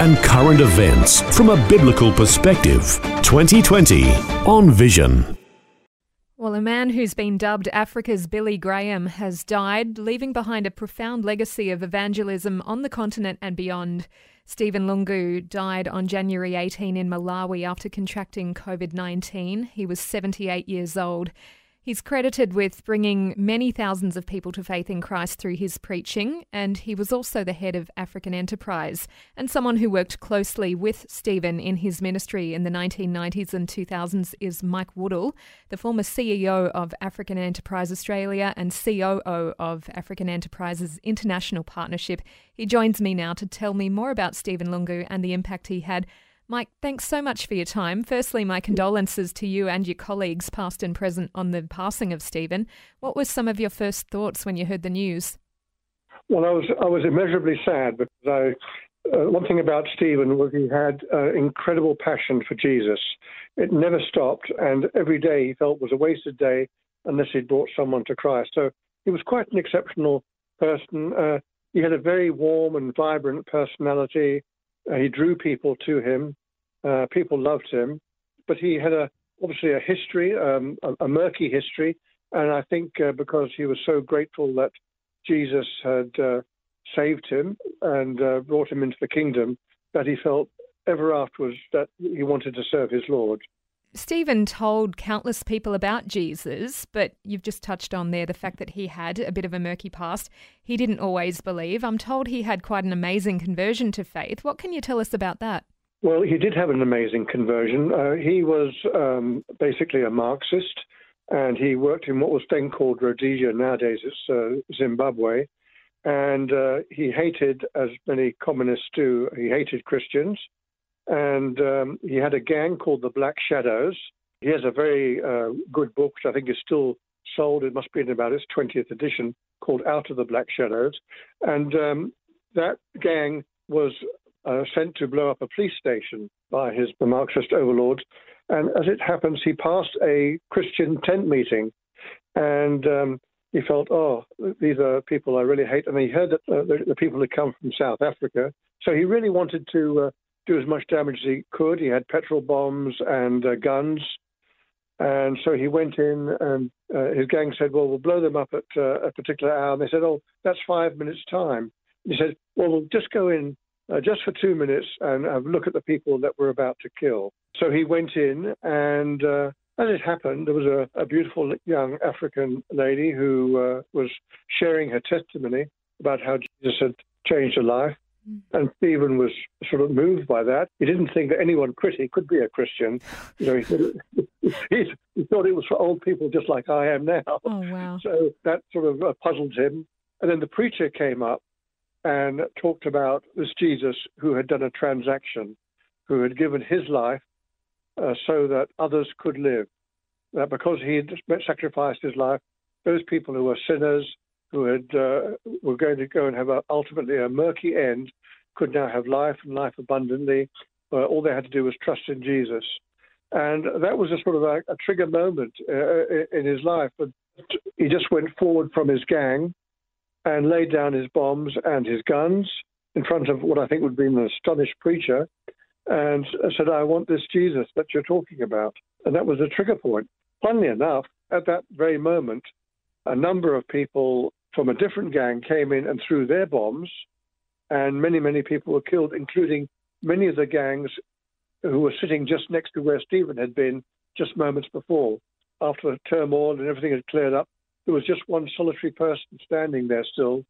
and current events from a biblical perspective. 2020 on Vision. Well, a man who's been dubbed Africa's Billy Graham has died, leaving behind a profound legacy of evangelism on the continent and beyond. Stephen Lungu died on January 18 in Malawi after contracting COVID 19. He was 78 years old. He's credited with bringing many thousands of people to faith in Christ through his preaching, and he was also the head of African Enterprise and someone who worked closely with Stephen in his ministry in the 1990s and 2000s is Mike Woodall, the former CEO of African Enterprise Australia and COO of African Enterprises International Partnership. He joins me now to tell me more about Stephen Lungu and the impact he had Mike, thanks so much for your time. Firstly, my condolences to you and your colleagues, past and present, on the passing of Stephen. What were some of your first thoughts when you heard the news? Well, I was I was immeasurably sad because I. Uh, one thing about Stephen was he had uh, incredible passion for Jesus. It never stopped, and every day he felt was a wasted day unless he brought someone to Christ. So he was quite an exceptional person. Uh, he had a very warm and vibrant personality. Uh, he drew people to him. Uh, people loved him, but he had a obviously a history, um, a, a, murky history, and I think uh, because he was so grateful that Jesus had saved him and brought him into the kingdom, that he felt ever afterwards that he wanted to serve his Lord. Stephen told countless people about Jesus, but you've just touched on there the fact that he had a bit of a murky past. He didn't always believe. I'm told he had quite an amazing conversion to faith. What can you tell us about that? Well, he did have an amazing conversion. Uh, he was um, basically a Marxist, and he worked in what was then called Rhodesia. Nowadays, it's uh, Zimbabwe. And uh, he hated, as many communists do, he hated Christians and um, he had a gang called the Black Shadows. He has a very uh, good book, which I think is still sold. It must be in about its 20th edition, called Out of the Black Shadows. And um, that gang was uh, sent to blow up a police station by his Marxist overlords. And as it happens, he passed a Christian tent meeting, and um, he felt, oh, these are people I really hate. And he heard that uh, the, the, people had come from South Africa, so he really wanted to uh, do as much damage as he could. He had petrol bombs and uh, guns. And so he went in, and uh, his gang said, Well, we'll blow them up at uh, a particular hour. And they said, Oh, that's five minutes' time. He said, Well, we'll just go in uh, just for two minutes and a look at the people that we're about to kill. So he went in, and uh, as it happened, there was a, a beautiful young African lady who uh, was sharing her testimony about how Jesus had changed her life. And Stephen was sort of moved by that. He didn't think that anyone critic could be a Christian. You know, he, he, he, thought it was for old people just like I am now. Oh, wow. So that sort of uh, puzzled him. And then the preacher came up and talked about this Jesus who had done a transaction, who had given his life uh, so that others could live. That because he had sacrificed his life, those people who were sinners, who had uh, were going to go and have a, ultimately a murky end could now have life and life abundantly. Uh, all they had to do was trust in Jesus, and that was a sort of a, a trigger moment uh, in his life. But he just went forward from his gang and laid down his bombs and his guns in front of what I think would be an astonished preacher, and said, "I want this Jesus that you're talking about," and that was a trigger point. Funnily enough, at that very moment, a number of people from a different gang came in and threw their bombs, and many, many people were killed, including many of the gangs who were sitting just next to where Stephen had been just moments before. After the turmoil and everything had cleared up, there was just one solitary person standing there still.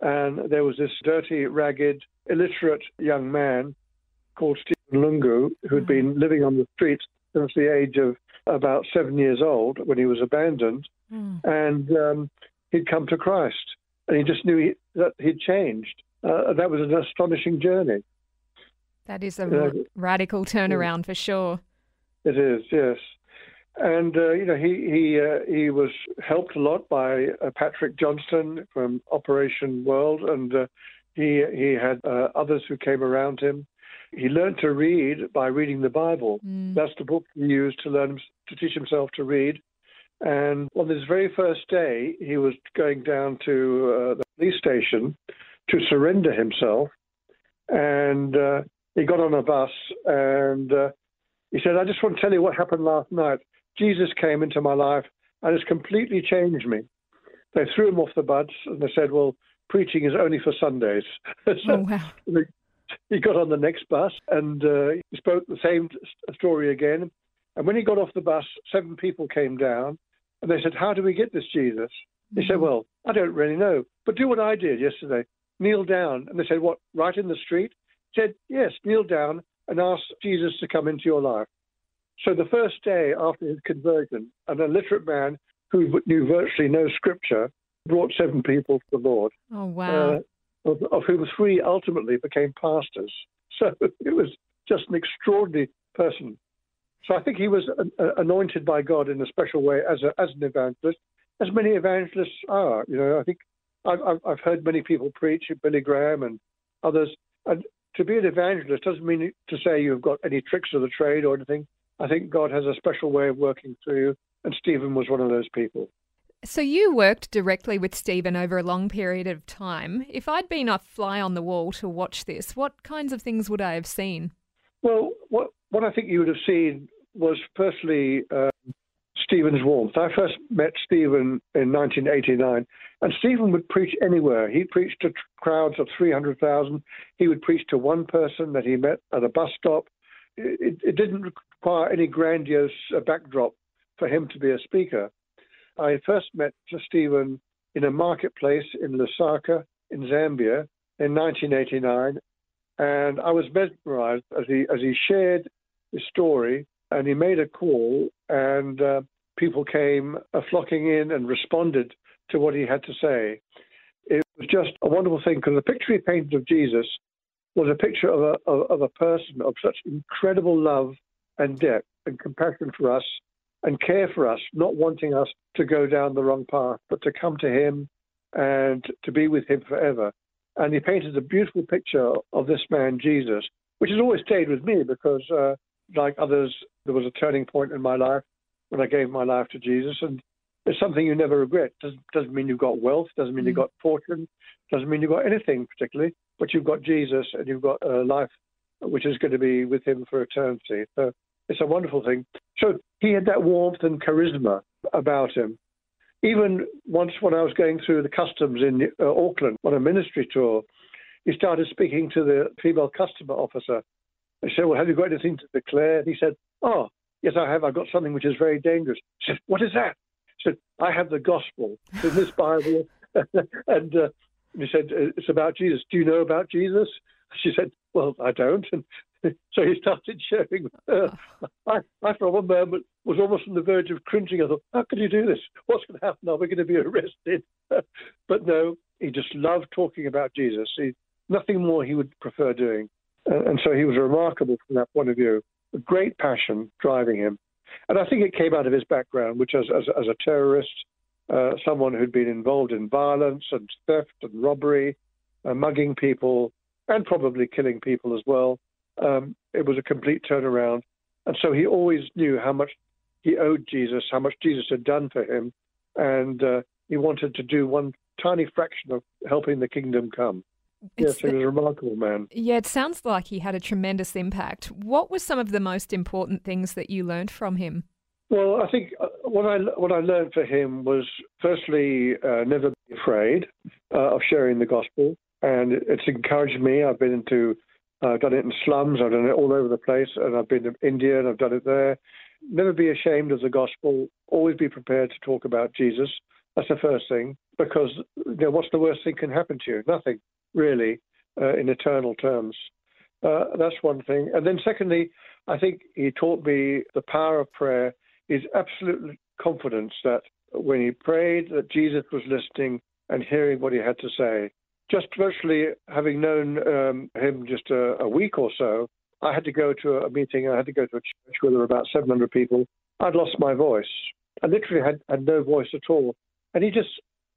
And there was this dirty, ragged, illiterate young man called Stephen Lungu, who'd been living on the streets since the age of about seven years old when he was abandoned. Mm. And um, he'd come to Christ, and he just knew he, that he'd changed. Uh, that was an astonishing journey. That is a radical turnaround yeah. for sure. It is, yes. And uh, you know, he he uh, he was helped a lot by uh, Patrick Johnstone from Operation World, and uh, he he had uh, others who came around him. He learned to read by reading the Bible. Mm. That's the book he used to learn to teach himself to read. And on this very first day, he was going down to uh, the police station to surrender himself, and uh, he got on a bus and uh, he said, "I just want to tell you what happened last night. Jesus came into my life and has completely changed me." They threw him off the bus and they said, "Well, preaching is only for Sundays." so Oh, wow. he got on the next bus and uh, he spoke the same story again. And when he got off the bus, seven people came down and they said, How do we get this Jesus? He said, Well, I don't really know, but do what I did yesterday kneel down. And they said, What, right in the street? He said, Yes, kneel down and ask Jesus to come into your life. So the first day after his conversion, an illiterate man who knew virtually no scripture brought seven people to the Lord Oh, wow. uh, of, of whom three ultimately became pastors. So it was just an extraordinary person. So I think he was uh, anointed by God in a special way as, a, as an evangelist, as many evangelists are. You know, I think I've, I've- I've heard many people preach, Billy Graham and others. And to be an evangelist doesn't mean to say you've got any tricks of the trade or anything. I think God has a special way of working through you, and Stephen was one of those people. So you worked directly with Stephen over a long period of time. If I'd been a fly on the wall to watch this, what kinds of things would I have seen? Well, what what I think you would have seen was firstly um, Stephen's warmth. I first met Stephen in 1989, and Stephen would preach anywhere. He preached to crowds of 300,000. He would preach to one person that he met at a bus stop. It, it, didn't require any grandiose uh, backdrop for him to be a speaker. I first met Stephen in a marketplace in Lusaka in Zambia in 1989, and I was mesmerized as he as he shared story and he made a call, and uh, people came uh, flocking in and responded to what he had to say. It was just a wonderful thing because the picture he painted of Jesus was a picture of a of, of a person of such incredible love and depth and compassion for us and care for us, not wanting us to go down the wrong path, but to come to him and to be with him forever. And he painted a beautiful picture of this man, Jesus, which has always stayed with me because, uh, like others, there was a turning point in my life when I gave my life to Jesus. And it's something you never regret. Doesn't, doesn't mean you've got wealth, doesn't mean you've got fortune, doesn't mean you've got anything particularly, but you've got Jesus and you've got a life which is going to be with him for eternity. So it's a wonderful thing. So he had that warmth and charisma about him. Even once when I was going through the customs in uh, Auckland on a ministry tour, he started speaking to the female customer officer. I said, Well, have you got anything to declare? And he said, Oh, yes, I have. I've got something which is very dangerous. She said, What is that? He said, I have the gospel in this Bible. and uh, he said, It's about Jesus. Do you know about Jesus? She said, Well, I don't. And so he started sharing. Uh, I, I, for one moment, was almost on the verge of cringing. I thought, How can you do this? What's going to happen? Are we going to be arrested? but no, he just loved talking about Jesus. He, nothing more he would prefer doing. Uh, and so he was remarkable from that point of view. A great passion driving him. And I think it came out of his background, which as, as, as a terrorist, uh, someone who'd been involved in violence and theft and robbery, uh, mugging people, and probably killing people as well. Um, it was a complete turnaround. And so he always knew how much he owed Jesus, how much Jesus had done for him. And uh, he wanted to do one tiny fraction of helping the kingdom come. Yes, he was a remarkable man. Yeah, it sounds like he had a tremendous impact. What were some of the most important things that you learned from him? Well, I think uh, what I what I learned for him was firstly uh, never be afraid uh, of sharing the gospel, and it's encouraged me. I've been into, uh, done it in slums, I've done it all over the place, and I've been to India and I've done it there. Never be ashamed of the gospel. Always be prepared to talk about Jesus. That's the first thing, because you know, what's the worst thing can happen to you? Nothing really, uh, in eternal terms. Uh, that's one thing. And then secondly, I think he taught me the power of prayer is absolute confidence that when he prayed, that Jesus was listening and hearing what he had to say. Just virtually having known um, him just a, a, week or so, I had to go to a meeting. I had to go to a church where there were about 700 people. I'd lost my voice. I literally had, had no voice at all. And he just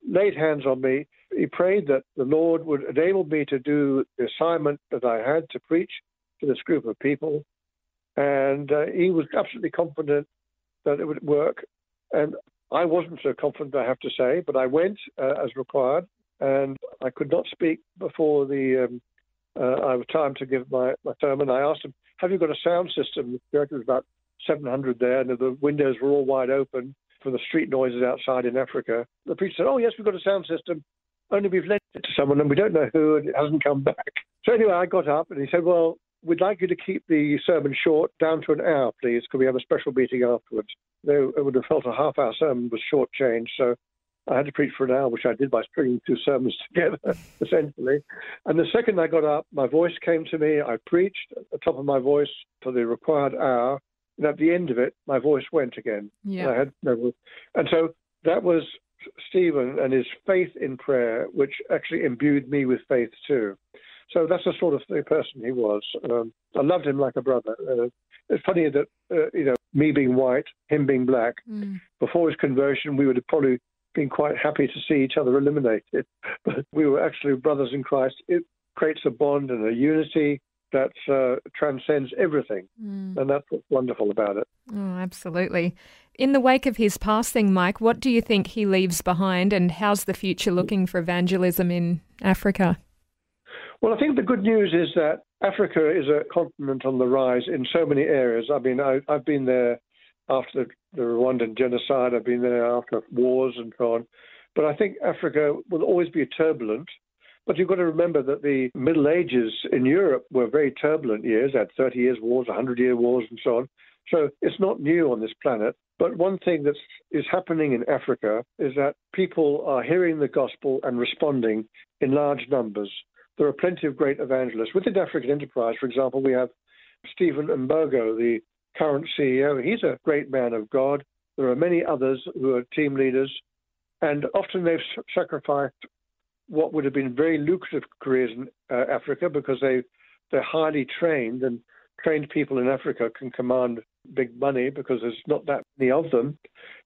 laid hands on me. He prayed that the Lord would enable me to do the assignment that I had to preach to this group of people. And uh, he was absolutely confident that it would work. And I wasn't so confident, I have to say, but I went uh, as required. And I could not speak before the um, uh, I have time to give my, my sermon. I asked him, Have you got a sound system? There was about 700 there, and the windows were all wide open from the street noises outside in Africa. The preacher said, Oh, yes, we've got a sound system. Only we've lent it to someone and we don't know who, and it hasn't come back. So anyway, I got up and he said, Well, we'd like you to keep the sermon short, down to an hour, please. Could we have a special meeting afterwards? They would have felt a half hour sermon was shortchanged. So I had to preach for an hour, which I did by stringing two sermons together, essentially. And the second I got up, my voice came to me. I preached at the top of my voice for the required hour. And at the end of it, my voice went again. Yeah. I had no, and so that was Stephen and his faith in prayer, which actually imbued me with faith too. So that's the sort of the person he was. Um, I loved him like a brother. Uh, it's funny that uh, you know me being white, him being black. Mm. Before his conversion, we would have probably been quite happy to see each other eliminated. But we were actually brothers in Christ. It creates a bond and a unity that uh, transcends everything. Mm. And that's what's wonderful about it. Oh, absolutely. In the wake of his passing, Mike, what do you think he leaves behind and how's the future looking for evangelism in Africa? Well, I think the good news is that Africa is a continent on the rise in so many areas. I mean, I, have been there after the Rwandan genocide, I've been there after wars and so on. But I think Africa will always be turbulent. But you've got to remember that the Middle Ages in Europe were very turbulent years, had 30 years wars, 100 year wars, and so on. So it's not new on this planet. But one thing that is happening in Africa is that people are hearing the gospel and responding in large numbers. There are plenty of great evangelists. Within African Enterprise, for example, we have Stephen Mbogo, the current CEO. He's a great man of God. There are many others who are team leaders, and often they've sacrificed what would have been very lucrative careers in uh, Africa because they they're highly trained and trained people in Africa can command big money because there's not that many of them,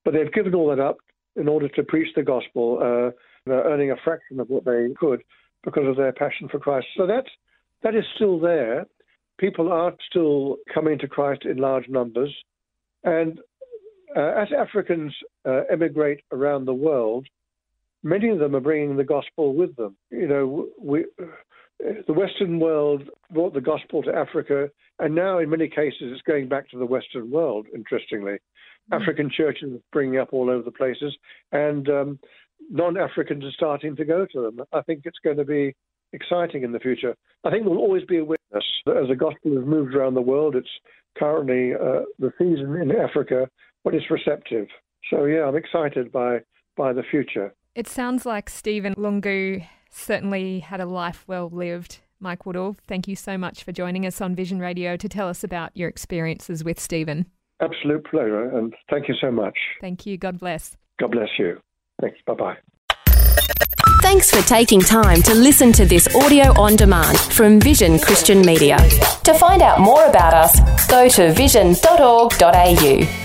but they've given all that up in order to preach the gospel. Uh, they're earning a fraction of what they could because of their passion for Christ. So that's that is still there. People are still coming to Christ in large numbers, and uh, as Africans uh, emigrate around the world, many of them are bringing the gospel with them. You know, we, the Western world brought the gospel to Africa, and now in many cases it's going back to the Western world. Interestingly, mm. African churches are springing up all over the places, and um, non-Africans are starting to go to them. I think it's going to be exciting in the future. I think there will always be a witness as the gospel has moved around the world. It's currently uh, the season in Africa, but it's receptive. So yeah, I'm excited by by the future. It sounds like Stephen Lungu certainly had a life well lived. Mike Woodall, thank you so much for joining us on Vision Radio to tell us about your experiences with Stephen. Absolute pleasure, and thank you so much. Thank you. God bless. God bless you. Thanks. Bye bye. Thanks for taking time to listen to this audio on demand from Vision Christian Media. To find out more about us, go to vision.org.au.